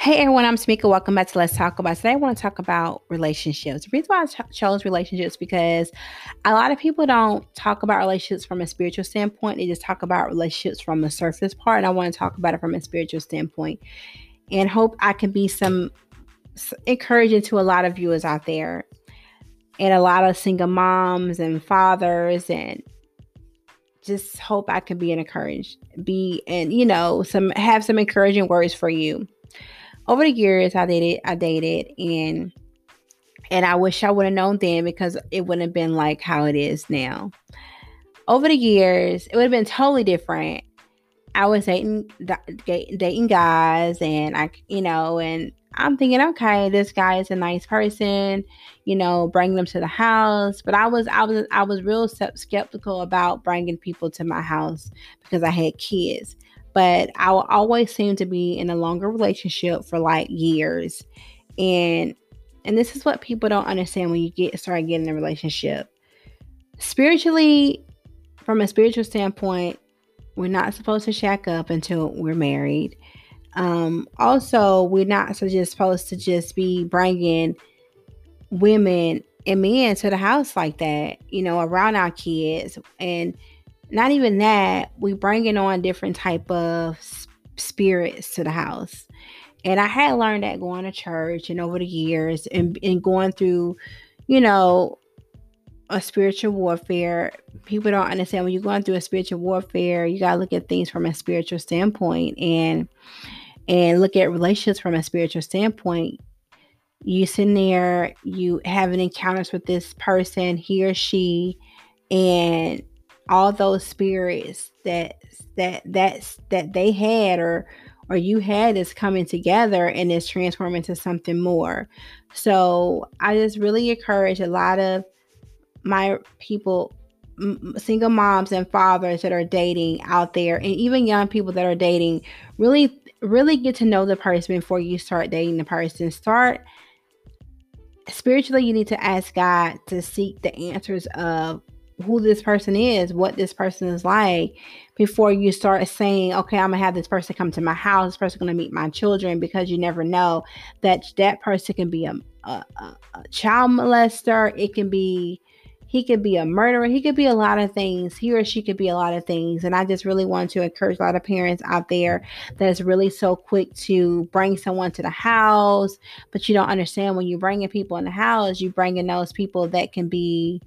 Hey everyone, I'm Tamika. Welcome back to Let's Talk About. Today I want to talk about relationships. The reason why I ch- chose relationships because a lot of people don't talk about relationships from a spiritual standpoint. They just talk about relationships from the surface part, and I want to talk about it from a spiritual standpoint, and hope I can be some encouraging to a lot of viewers out there, and a lot of single moms and fathers, and just hope I can be an encourage, be and you know some have some encouraging words for you over the years I dated I dated and and I wish I would have known then because it wouldn't have been like how it is now. Over the years, it would have been totally different. I was dating dating guys and I you know and I'm thinking okay, this guy is a nice person, you know, bring them to the house, but I was I was I was real skeptical about bringing people to my house because I had kids but I will always seem to be in a longer relationship for like years. And and this is what people don't understand when you get start getting in a relationship. Spiritually, from a spiritual standpoint, we're not supposed to shack up until we're married. Um, also, we're not so just supposed to just be bringing women and men to the house like that, you know, around our kids. And not even that we bringing on different type of spirits to the house. And i had learned that going to church and over the years and, and going through you know a spiritual warfare people don't understand when you're going through a spiritual warfare you got to look at things from a spiritual standpoint and and look at relationships from a spiritual standpoint. You sitting there you having encounters with this person he or she and all those spirits that that that's that they had or or you had is coming together and is transforming into something more. So I just really encourage a lot of my people single moms and fathers that are dating out there and even young people that are dating really really get to know the person before you start dating the person start spiritually you need to ask god to seek the answers of who this person is, what this person is like, before you start saying, okay, I'm gonna have this person come to my house, this person gonna meet my children, because you never know that that person can be a, a, a child molester, it can be he could be a murderer. He could be a lot of things. He or she could be a lot of things. And I just really want to encourage a lot of parents out there that's really so quick to bring someone to the house, but you don't understand when you're bringing people in the house, you're bringing those people that can be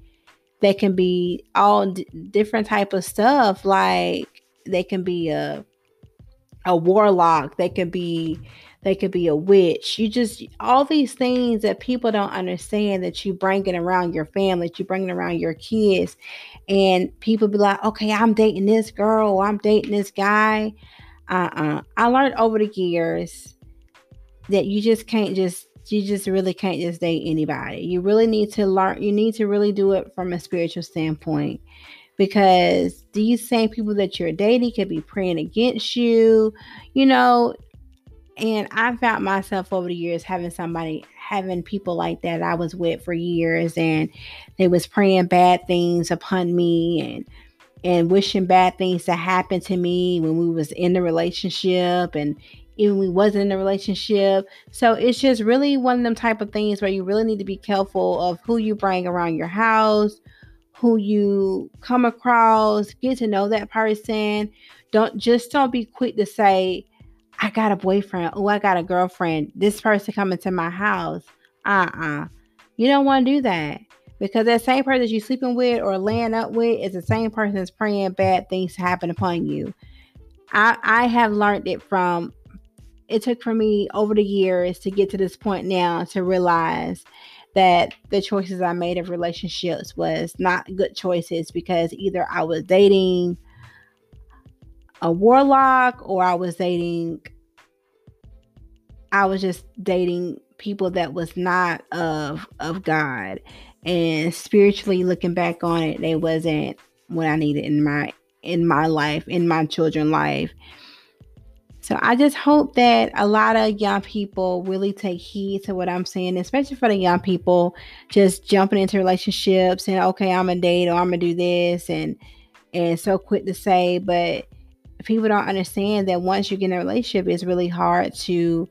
they can be all d- different type of stuff like they can be a a warlock they could be they could be a witch. You just all these things that people don't understand that you bring it around your family that you bring it around your kids. And people be like okay i'm dating this girl i'm dating this guy. Uh-uh. I learned over the years that you just can't just you just really can't just date anybody. You really need to learn, you need to really do it from a spiritual standpoint because these same people that you're dating could be praying against you, you know. And I found myself over the years having somebody having people like that I was with for years and they was praying bad things upon me and and wishing bad things to happen to me when we was in the relationship and even we wasn't in a relationship. So it's just really one of them type of things where you really need to be careful of who you bring around your house, who you come across, get to know that person. Don't just don't be quick to say, I got a boyfriend, oh, I got a girlfriend, this person coming to my house. Uh-uh. You don't want to do that. Because that same person that you're sleeping with or laying up with is the same person that's praying bad things to happen upon you. I, I have learned it from it took for me over the years to get to this point now to realize that the choices I made of relationships was not good choices because either I was dating a warlock or I was dating I was just dating people that was not of of God. And spiritually looking back on it they wasn't what I needed in my in my life in my children life so I just hope that a lot of young people really take heed to what I'm saying, especially for the young people just jumping into relationships and okay, I'm a date or I'm gonna do this and and so quick to say, but people don't understand that once you get in a relationship, it's really hard to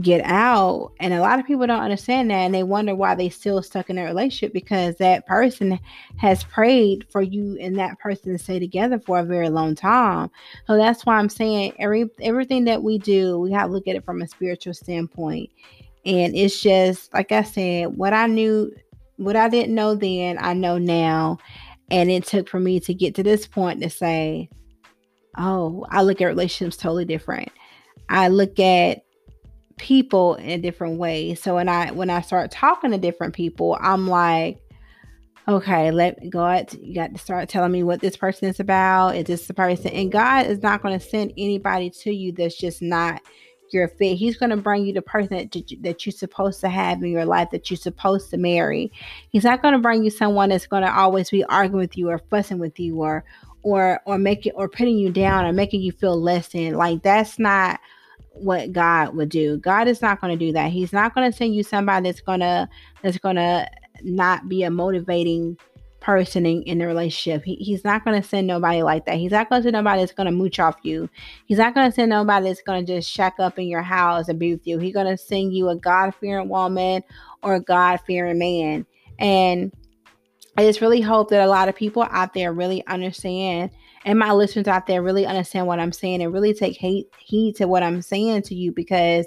get out. And a lot of people don't understand that and they wonder why they still stuck in a relationship because that person has prayed for you and that person to stay together for a very long time. So that's why I'm saying every everything that we do, we have to look at it from a spiritual standpoint. And it's just like I said, what I knew, what I didn't know then, I know now. And it took for me to get to this point to say, oh, I look at relationships totally different. I look at people in different way. So when I when I start talking to different people, I'm like, okay, let God, you got to start telling me what this person is about. Is this the person? And God is not going to send anybody to you that's just not your fit. He's going to bring you the person that, that you're supposed to have in your life, that you're supposed to marry. He's not going to bring you someone that's going to always be arguing with you or fussing with you or or or making or putting you down or making you feel less than. Like that's not what God would do. God is not going to do that. He's not going to send you somebody that's going to that's going to not be a motivating person in, in the relationship. He, he's not going to send nobody like that. He's not going to send nobody that's going to mooch off you. He's not going to send nobody that's going to just shack up in your house and be with you. He's going to send you a God fearing woman or a God fearing man. And I just really hope that a lot of people out there really understand and my listeners out there really understand what I'm saying and really take hate, heed to what I'm saying to you because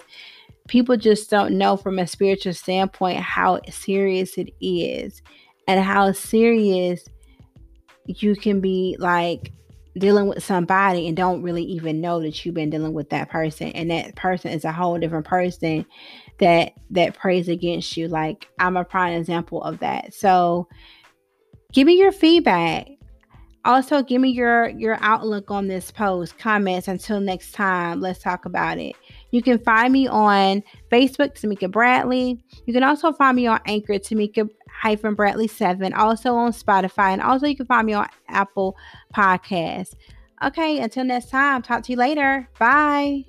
people just don't know from a spiritual standpoint how serious it is and how serious you can be like dealing with somebody and don't really even know that you've been dealing with that person. And that person is a whole different person that that prays against you. Like i'm a prime example of that. So give me your feedback also give me your your outlook on this post comments until next time. Let's talk about it. You can find me on facebook tamika bradley. You can also find me on anchor tamika hyphen bradley 7 also on spotify and also you can find me on apple podcast okay until next time talk to you later. Bye